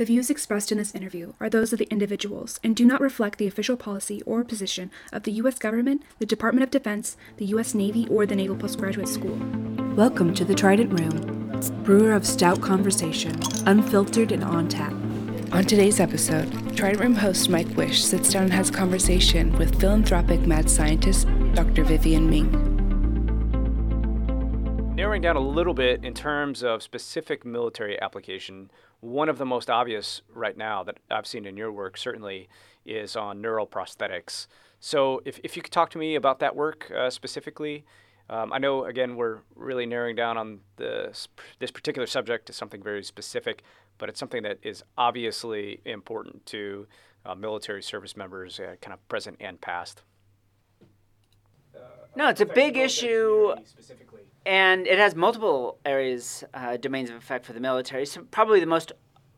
The views expressed in this interview are those of the individuals and do not reflect the official policy or position of the U.S. government, the Department of Defense, the U.S. Navy, or the Naval Postgraduate School. Welcome to the Trident Room, brewer of stout conversation, unfiltered and on tap. On today's episode, Trident Room host Mike Wish sits down and has a conversation with philanthropic mad scientist Dr. Vivienne Ming. Narrowing down a little bit in terms of specific military application, one of the most obvious right now that I've seen in your work certainly is on neural prosthetics. So, if, if you could talk to me about that work uh, specifically, um, I know again we're really narrowing down on this this particular subject to something very specific, but it's something that is obviously important to uh, military service members, uh, kind of present and past. No, it's a big issue, and it has multiple areas, uh, domains of effect for the military. So probably the most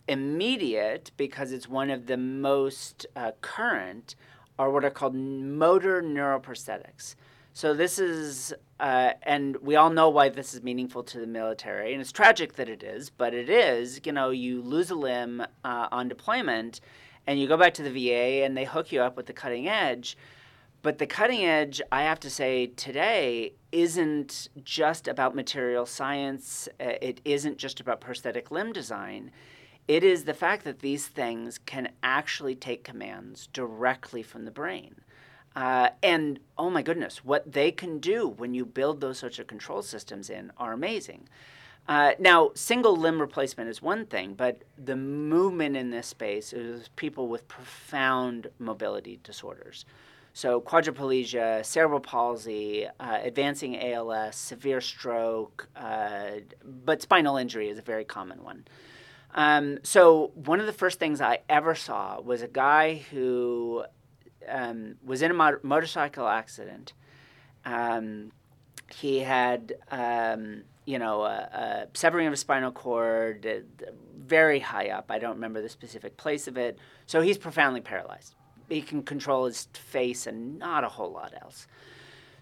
immediate, because it's one of the most uh, current, are what are called motor neuroprosthetics. So this is, uh, and we all know why this is meaningful to the military, and it's tragic that it is, but it is. You know, you lose a limb uh, on deployment, and you go back to the VA, and they hook you up with the cutting edge but the cutting edge, I have to say, today isn't just about material science. Uh, it isn't just about prosthetic limb design. It is the fact that these things can actually take commands directly from the brain. Uh, and oh my goodness, what they can do when you build those sorts of control systems in are amazing. Uh, now, single limb replacement is one thing, but the movement in this space is people with profound mobility disorders. So, quadriplegia, cerebral palsy, uh, advancing ALS, severe stroke, uh, but spinal injury is a very common one. Um, so, one of the first things I ever saw was a guy who um, was in a mo- motorcycle accident. Um, he had, um, you know, a, a, severing of a spinal cord, uh, very high up. I don't remember the specific place of it. So, he's profoundly paralyzed he can control his face and not a whole lot else.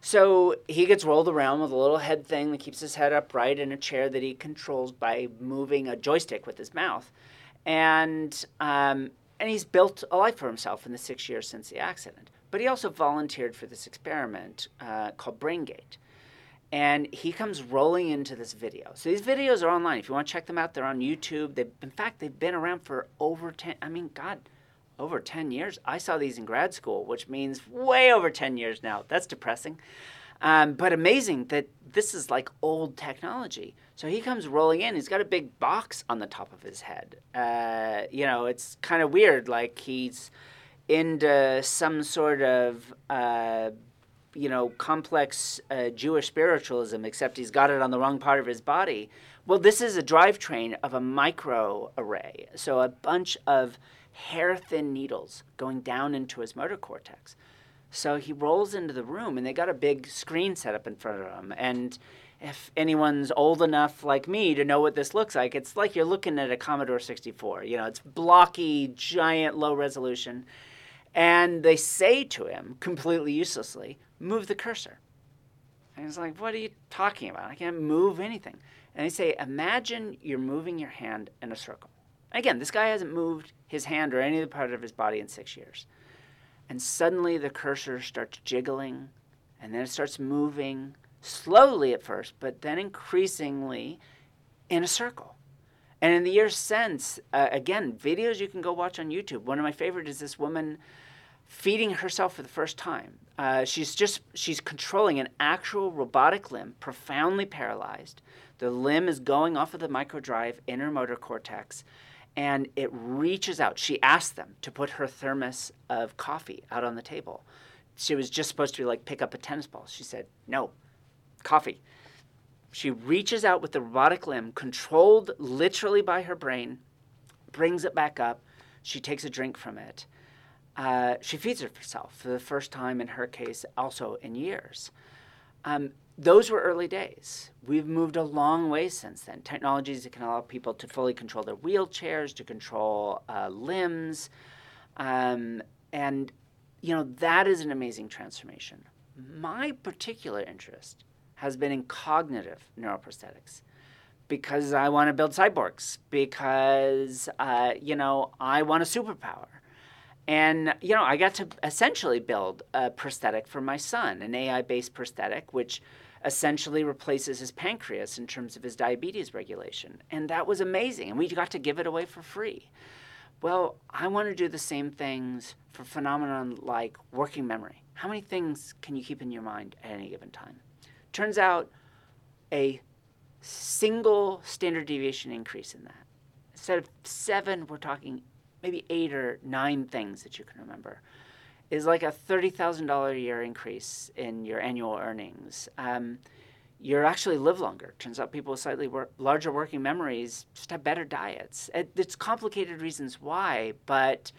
So he gets rolled around with a little head thing that keeps his head upright in a chair that he controls by moving a joystick with his mouth. And, um, and he's built a life for himself in the six years since the accident. But he also volunteered for this experiment uh, called BrainGate. And he comes rolling into this video. So these videos are online. If you want to check them out, they're on YouTube. They've, in fact, they've been around for over 10, I mean, God, over 10 years. I saw these in grad school, which means way over 10 years now. That's depressing. Um, but amazing that this is like old technology. So he comes rolling in. He's got a big box on the top of his head. Uh, you know, it's kind of weird. Like he's into some sort of, uh, you know, complex uh, Jewish spiritualism, except he's got it on the wrong part of his body. Well, this is a drivetrain of a micro array. So a bunch of hair thin needles going down into his motor cortex. So he rolls into the room, and they got a big screen set up in front of him. And if anyone's old enough like me to know what this looks like, it's like you're looking at a Commodore 64. You know, it's blocky, giant, low resolution. And they say to him, completely uselessly, move the cursor. And he's like, What are you talking about? I can't move anything. And they say, Imagine you're moving your hand in a circle. Again, this guy hasn't moved his hand or any other part of his body in six years. And suddenly the cursor starts jiggling, and then it starts moving slowly at first, but then increasingly in a circle. And in the years since, uh, again, videos you can go watch on YouTube. One of my favorite is this woman feeding herself for the first time. Uh, she's just she's controlling an actual robotic limb, profoundly paralyzed. The limb is going off of the microdrive in her motor cortex, and it reaches out. She asked them to put her thermos of coffee out on the table. She was just supposed to be like pick up a tennis ball. She said, "No, coffee." She reaches out with the robotic limb, controlled literally by her brain, brings it back up. She takes a drink from it. Uh, she feeds herself for the first time in her case, also in years. Um, those were early days. We've moved a long way since then. Technologies that can allow people to fully control their wheelchairs, to control uh, limbs. Um, and, you know, that is an amazing transformation. My particular interest has been in cognitive neuroprosthetics because I want to build cyborgs, because, uh, you know, I want a superpower. And, you know, I got to essentially build a prosthetic for my son, an AI based prosthetic, which essentially replaces his pancreas in terms of his diabetes regulation. And that was amazing. And we got to give it away for free. Well, I want to do the same things for phenomenon like working memory. How many things can you keep in your mind at any given time? Turns out a single standard deviation increase in that. Instead of seven, we're talking maybe eight or nine things that you can remember. Is like a $30,000 a year increase in your annual earnings. Um, you actually live longer. Turns out people with slightly wor- larger working memories just have better diets. It, it's complicated reasons why, but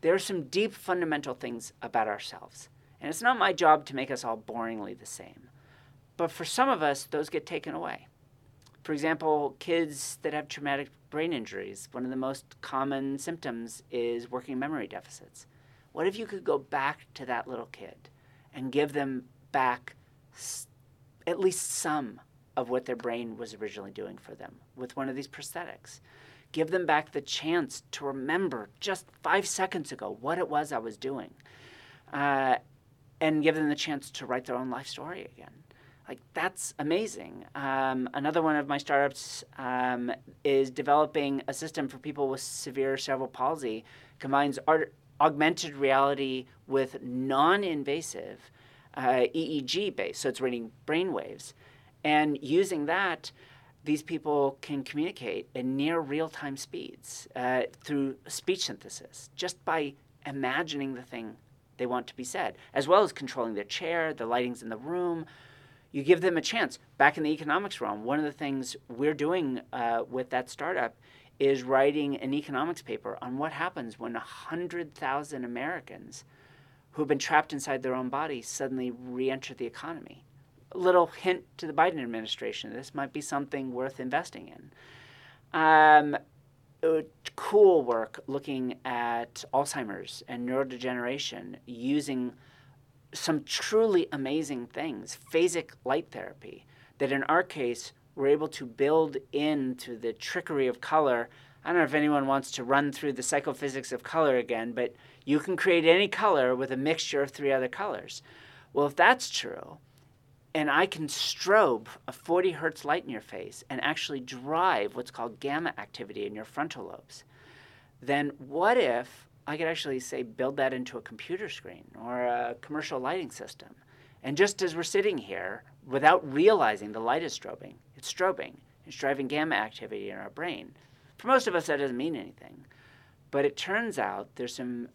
there are some deep fundamental things about ourselves. And it's not my job to make us all boringly the same. But for some of us, those get taken away. For example, kids that have traumatic brain injuries, one of the most common symptoms is working memory deficits. What if you could go back to that little kid and give them back at least some of what their brain was originally doing for them with one of these prosthetics? Give them back the chance to remember just five seconds ago what it was I was doing. Uh, and give them the chance to write their own life story again like that's amazing. Um, another one of my startups um, is developing a system for people with severe cerebral palsy. Combines art, augmented reality with non-invasive uh, EEG based, so it's reading brain waves, and using that, these people can communicate in near real-time speeds uh, through speech synthesis just by imagining the thing they want to be said, as well as controlling their chair, the lightings in the room you give them a chance. Back in the economics realm, one of the things we're doing uh, with that startup is writing an economics paper on what happens when 100,000 Americans who've been trapped inside their own bodies suddenly re enter the economy. A little hint to the Biden administration this might be something worth investing in. Um, cool work looking at Alzheimer's and neurodegeneration using some truly amazing things. Phasic light therapy, that in our case, we're able to build into the trickery of color. I don't know if anyone wants to run through the psychophysics of color again, but you can create any color with a mixture of three other colors. Well, if that's true, and I can strobe a 40 hertz light in your face and actually drive what's called gamma activity in your frontal lobes, then what if I could actually say build that into a computer screen or a commercial lighting system. And just as we're sitting here, without realizing the light is strobing, it's strobing. It's driving gamma activity in our brain. For most of us, that doesn't mean anything. But it turns out there's some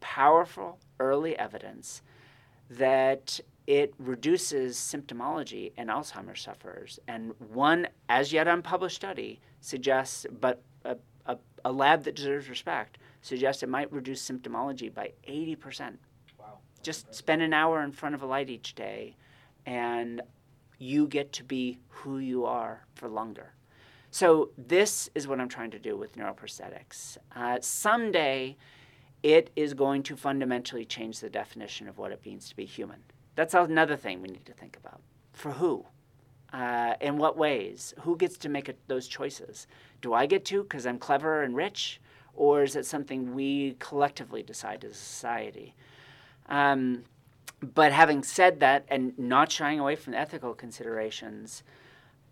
powerful early evidence that it reduces symptomology in Alzheimer's sufferers. And one, as yet unpublished study, suggests, but a, a, a lab that deserves respect, suggests it might reduce symptomology by 80%. Just spend an hour in front of a light each day, and you get to be who you are for longer. So, this is what I'm trying to do with neuroprosthetics. Uh, someday, it is going to fundamentally change the definition of what it means to be human. That's another thing we need to think about. For who? Uh, in what ways? Who gets to make those choices? Do I get to because I'm clever and rich? or is it something we collectively decide as a society? Um, but having said that, and not shying away from ethical considerations,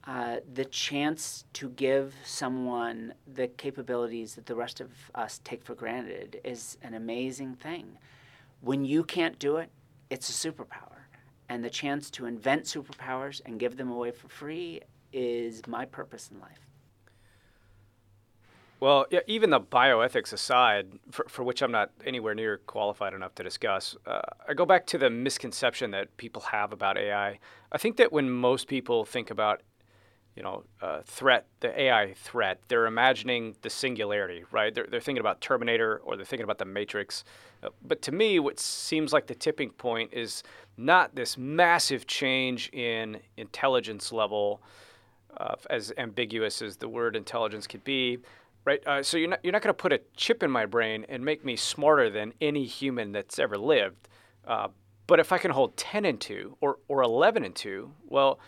uh, the chance to give someone the capabilities that the rest of us take for granted is an amazing thing. When you can't do it, it's a superpower. And the chance to invent superpowers and give them away for free is my purpose in life. Well, yeah, even the bioethics aside, for, for which I'm not anywhere near qualified enough to discuss, uh, I go back to the misconception that people have about AI. I think that when most people think about, you know, uh, threat, the AI threat, they're imagining the singularity, right? They're, they're thinking about Terminator or they're thinking about the Matrix. Uh, but to me, what seems like the tipping point is not this massive change in intelligence level, uh, as ambiguous as the word intelligence could be right? Uh, so you're not you're not going to put a chip in my brain and make me smarter than any human that's ever lived. Uh, but if I can hold ten and two or or eleven and two, well,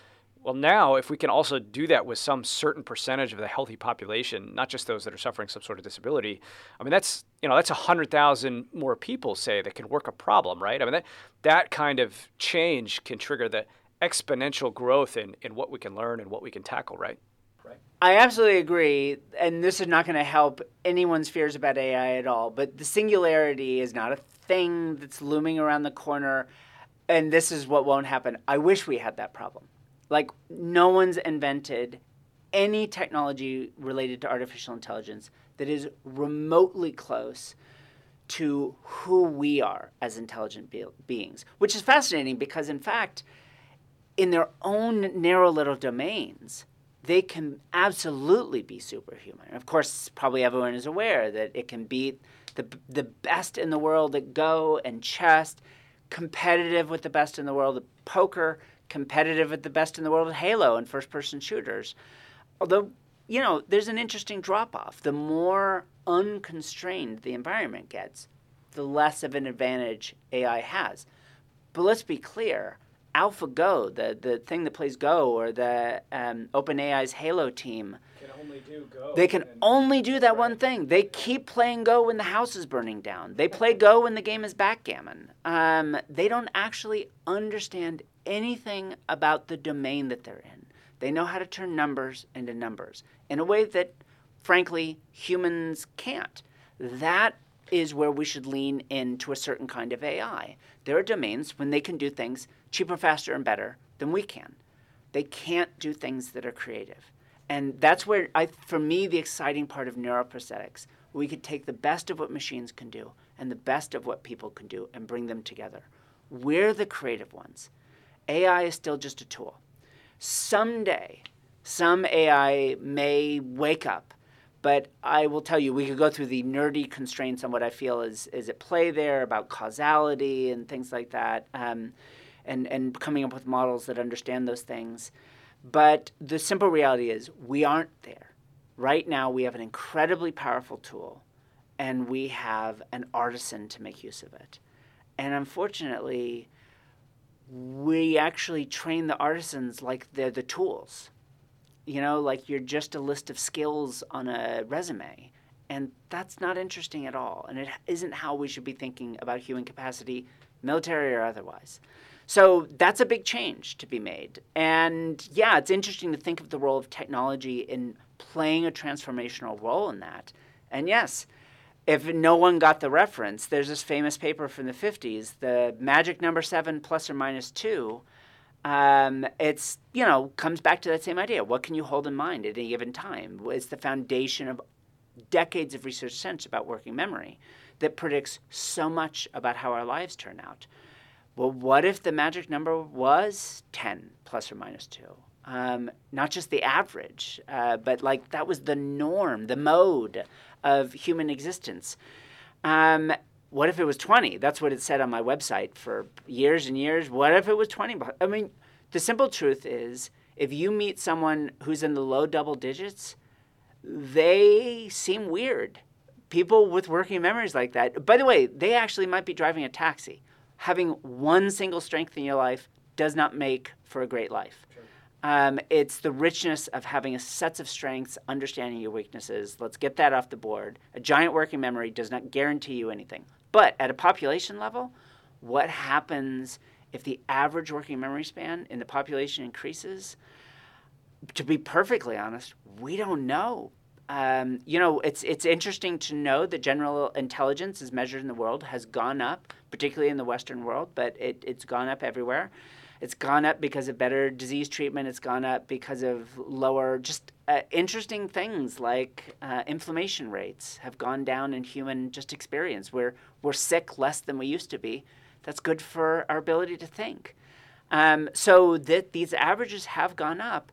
Well, now, if we can also do that with some certain percentage of the healthy population, not just those that are suffering some sort of disability, I mean, that's you know that's hundred thousand more people say that can work a problem, right? I mean, that that kind of change can trigger the exponential growth in in what we can learn and what we can tackle, right? I absolutely agree, and this is not going to help anyone's fears about AI at all. But the singularity is not a thing that's looming around the corner, and this is what won't happen. I wish we had that problem like, no one's invented any technology related to artificial intelligence that is remotely close to who we are as intelligent be- beings, which is fascinating because, in fact, in their own narrow little domains, they can absolutely be superhuman. Of course, probably everyone is aware that it can beat the, the best in the world at Go and chess, competitive with the best in the world at poker, competitive at the best in the world at Halo and first person shooters. Although, you know, there's an interesting drop off. The more unconstrained the environment gets, the less of an advantage AI has. But let's be clear AlphaGo, the, the thing that plays Go, or the um, OpenAI's Halo team, can only do Go. They can only do that one thing. They keep playing Go when the house is burning down. They play Go when the game is backgammon. Um, they don't actually understand anything about the domain that they're in. They know how to turn numbers into numbers in a way that, frankly, humans can't. That is where we should lean into a certain kind of AI. There are domains when they can do things cheaper, faster, and better than we can. They can't do things that are creative. And that's where, I, for me, the exciting part of neuroprosthetics, we could take the best of what machines can do and the best of what people can do and bring them together. We're the creative ones. AI is still just a tool. Someday, some AI may wake up, but I will tell you, we could go through the nerdy constraints on what I feel is, is at play there about causality and things like that, um, and, and coming up with models that understand those things. But the simple reality is, we aren't there. Right now, we have an incredibly powerful tool, and we have an artisan to make use of it. And unfortunately, we actually train the artisans like they're the tools. You know, like you're just a list of skills on a resume. And that's not interesting at all. And it isn't how we should be thinking about human capacity, military or otherwise. So that's a big change to be made. And yeah, it's interesting to think of the role of technology in playing a transformational role in that. And yes, if no one got the reference, there's this famous paper from the 50s, the magic number seven plus or minus two. Um, it's, you know, comes back to that same idea. What can you hold in mind at any given time? It's the foundation of decades of research since about working memory that predicts so much about how our lives turn out. Well, what if the magic number was 10 plus or minus 2? Um, not just the average, uh, but like that was the norm, the mode of human existence. Um, what if it was 20? That's what it said on my website for years and years. What if it was 20? I mean, the simple truth is if you meet someone who's in the low double digits, they seem weird. People with working memories like that, by the way, they actually might be driving a taxi. Having one single strength in your life does not make for a great life. Um, it's the richness of having a sets of strengths, understanding your weaknesses. Let's get that off the board. A giant working memory does not guarantee you anything. But at a population level, what happens if the average working memory span in the population increases? To be perfectly honest, we don't know. Um, you know, it's it's interesting to know that general intelligence, as measured in the world, has gone up, particularly in the Western world, but it, it's gone up everywhere. It's gone up because of better disease treatment. It's gone up because of lower, just uh, interesting things like uh, inflammation rates have gone down in human just experience. We're, we're sick less than we used to be. That's good for our ability to think. Um, so that these averages have gone up.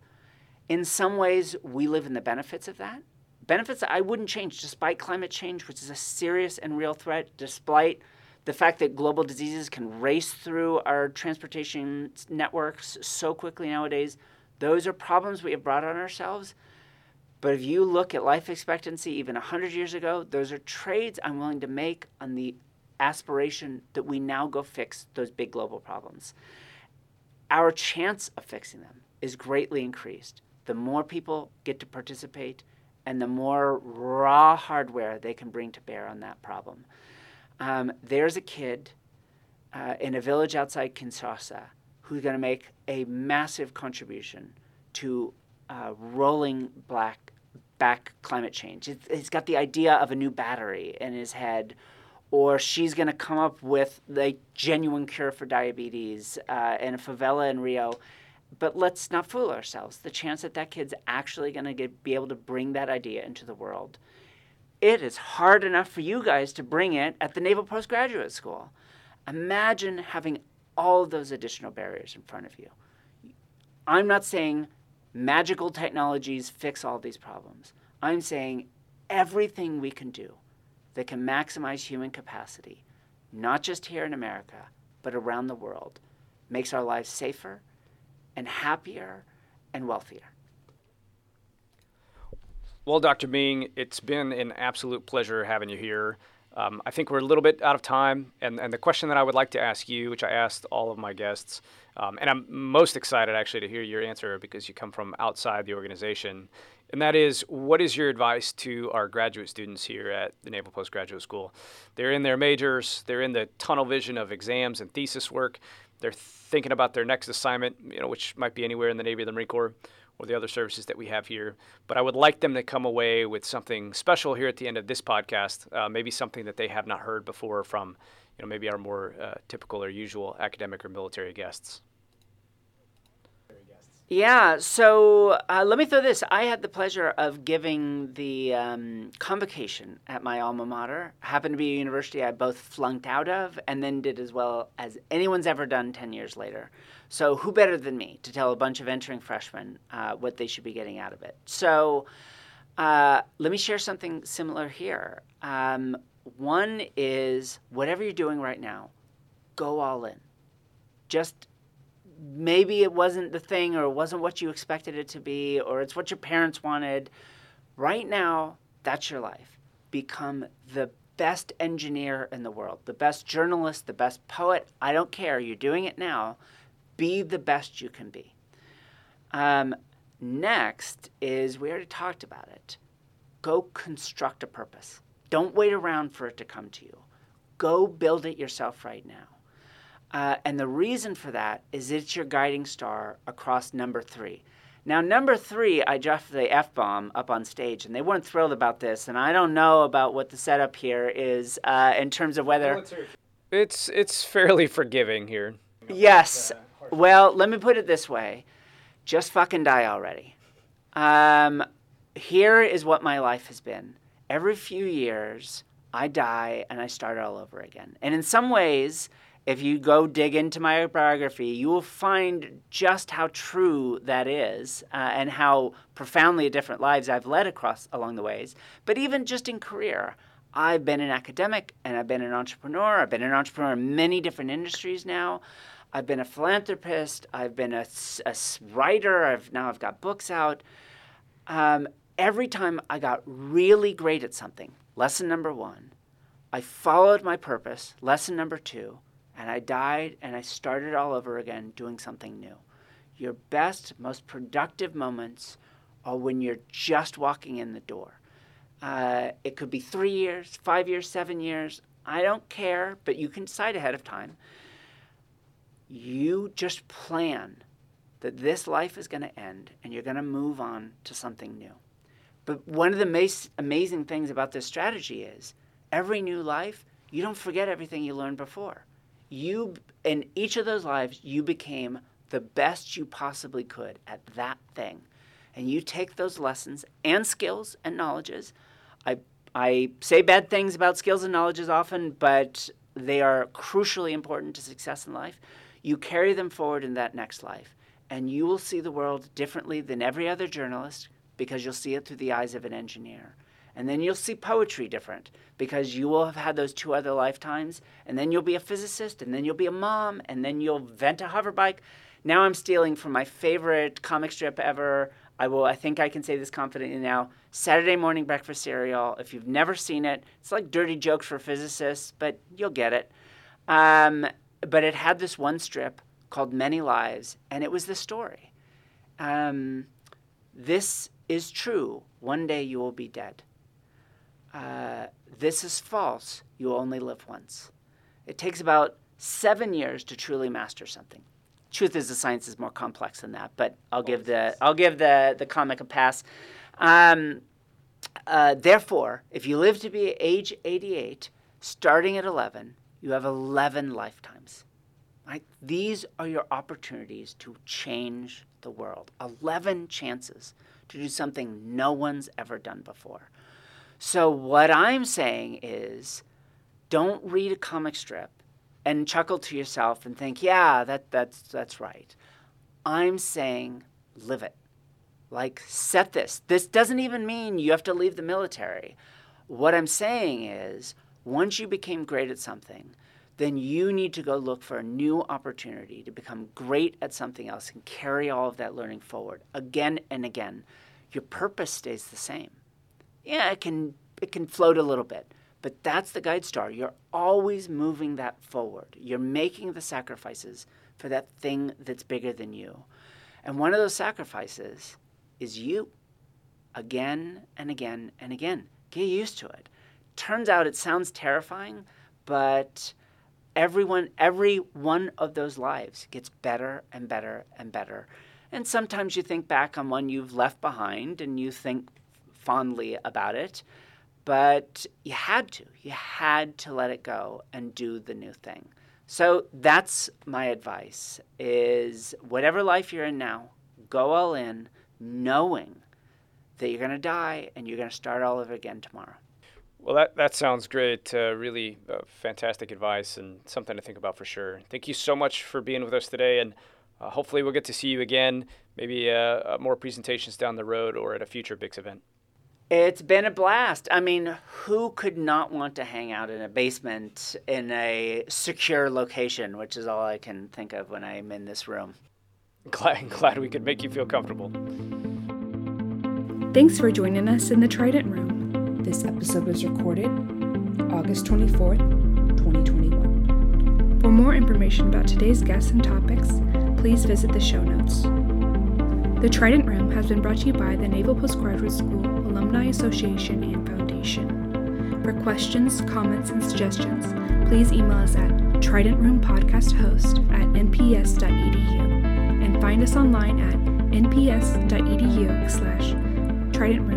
In some ways, we live in the benefits of that. Benefits that I wouldn't change despite climate change, which is a serious and real threat, despite the fact that global diseases can race through our transportation networks so quickly nowadays, those are problems we have brought on ourselves. But if you look at life expectancy even 100 years ago, those are trades I'm willing to make on the aspiration that we now go fix those big global problems. Our chance of fixing them is greatly increased. The more people get to participate, and the more raw hardware they can bring to bear on that problem. Um, there's a kid uh, in a village outside Kinshasa who's going to make a massive contribution to uh, rolling black back climate change. he's got the idea of a new battery in his head, or she's going to come up with the genuine cure for diabetes uh, in a favela in Rio but let's not fool ourselves. The chance that that kid's actually going to be able to bring that idea into the world, it is hard enough for you guys to bring it at the Naval Postgraduate School. Imagine having all those additional barriers in front of you. I'm not saying magical technologies fix all these problems. I'm saying everything we can do that can maximize human capacity, not just here in America, but around the world, makes our lives safer and happier and wealthier. Well, Dr. Ming, it's been an absolute pleasure having you here. Um, I think we're a little bit out of time, and, and the question that I would like to ask you, which I asked all of my guests, um, and I'm most excited actually to hear your answer because you come from outside the organization, and that is what is your advice to our graduate students here at the Naval Postgraduate School? They're in their majors, they're in the tunnel vision of exams and thesis work, they're thinking about their next assignment, you know, which might be anywhere in the Navy or the Marine Corps or the other services that we have here. But I would like them to come away with something special here at the end of this podcast, uh, maybe something that they have not heard before from, you know, maybe our more uh, typical or usual academic or military guests. Yeah, so uh, let me throw this. I had the pleasure of giving the um, convocation at my alma mater. Happened to be a university I both flunked out of and then did as well as anyone's ever done 10 years later. So, who better than me to tell a bunch of entering freshmen uh, what they should be getting out of it? So, uh, let me share something similar here. Um, one is whatever you're doing right now, go all in. Just maybe it wasn't the thing or it wasn't what you expected it to be or it's what your parents wanted. Right now, that's your life. Become the best engineer in the world, the best journalist, the best poet. I don't care. You're doing it now. Be the best you can be. Um, next is we already talked about it. Go construct a purpose. Don't wait around for it to come to you. Go build it yourself right now. Uh, and the reason for that is it's your guiding star across number three. Now, number three, I dropped the F bomb up on stage, and they weren't thrilled about this. And I don't know about what the setup here is uh, in terms of whether. It's, it's fairly forgiving here. Yes. Well, let me put it this way just fucking die already. Um, here is what my life has been. Every few years, I die and I start all over again. And in some ways, if you go dig into my biography, you will find just how true that is uh, and how profoundly different lives I've led across along the ways. But even just in career, I've been an academic and I've been an entrepreneur. I've been an entrepreneur in many different industries now. I've been a philanthropist. I've been a, a writer. I've now I've got books out. Um, every time I got really great at something, lesson number one, I followed my purpose. Lesson number two, and I died and I started all over again doing something new. Your best, most productive moments are when you're just walking in the door. Uh, it could be three years, five years, seven years. I don't care, but you can decide ahead of time. You just plan that this life is going to end and you're going to move on to something new. But one of the mas- amazing things about this strategy is every new life, you don't forget everything you learned before you in each of those lives you became the best you possibly could at that thing. And you take those lessons and skills and knowledges. I i say bad things about skills and knowledges often but they are crucially important to success in life. You carry them forward in that next life and you will see the world differently than every other journalist because you'll see it through the eyes of an engineer and then you'll see poetry different because you will have had those two other lifetimes. And then you'll be a physicist, and then you'll be a mom, and then you'll vent a hoverbike. Now I'm stealing from my favorite comic strip ever. I will. I think I can say this confidently now. Saturday morning breakfast cereal. If you've never seen it, it's like dirty jokes for physicists, but you'll get it. Um, but it had this one strip called Many Lives, and it was the story. um, this is true. One day you will be dead. Uh, this is false. You only live once. It takes about seven years to truly master something. Truth is, the science is more complex than that, but I'll give the I'll give the the comic a pass. Um, uh, therefore, if you live to be age 88, starting at 11, you have 11 lifetimes. Right? These are your opportunities to change the world. 11 chances to do something no one's ever done before. So, what I'm saying is don't read a comic strip and chuckle to yourself and think, yeah, that, that's, that's right. I'm saying live it. Like, set this. This doesn't even mean you have to leave the military. What I'm saying is, once you became great at something, then you need to go look for a new opportunity to become great at something else and carry all of that learning forward again and again. Your purpose stays the same. Yeah, it can it can float a little bit, but that's the guide star. You're always moving that forward. You're making the sacrifices for that thing that's bigger than you. And one of those sacrifices is you. Again and again and again. Get used to it. Turns out it sounds terrifying, but everyone, every one of those lives gets better and better and better. And sometimes you think back on one you've left behind and you think fondly about it, but you had to. You had to let it go and do the new thing. So that's my advice is whatever life you're in now, go all in knowing that you're going to die and you're going to start all over again tomorrow. Well, that, that sounds great. Uh, really uh, fantastic advice and something to think about for sure. Thank you so much for being with us today. And uh, hopefully, we'll get to see you again, maybe uh, uh, more presentations down the road or at a future BIX event. It's been a blast. I mean, who could not want to hang out in a basement in a secure location, which is all I can think of when I'm in this room. Glad, glad we could make you feel comfortable. Thanks for joining us in the Trident Room. This episode was recorded August 24th, 2021. For more information about today's guests and topics, please visit the show notes. The Trident Room has been brought to you by the Naval Postgraduate School Alumni Association and Foundation. For questions, comments, and suggestions, please email us at tridentroompodcasthost at nps.edu and find us online at nps.edu slash trident room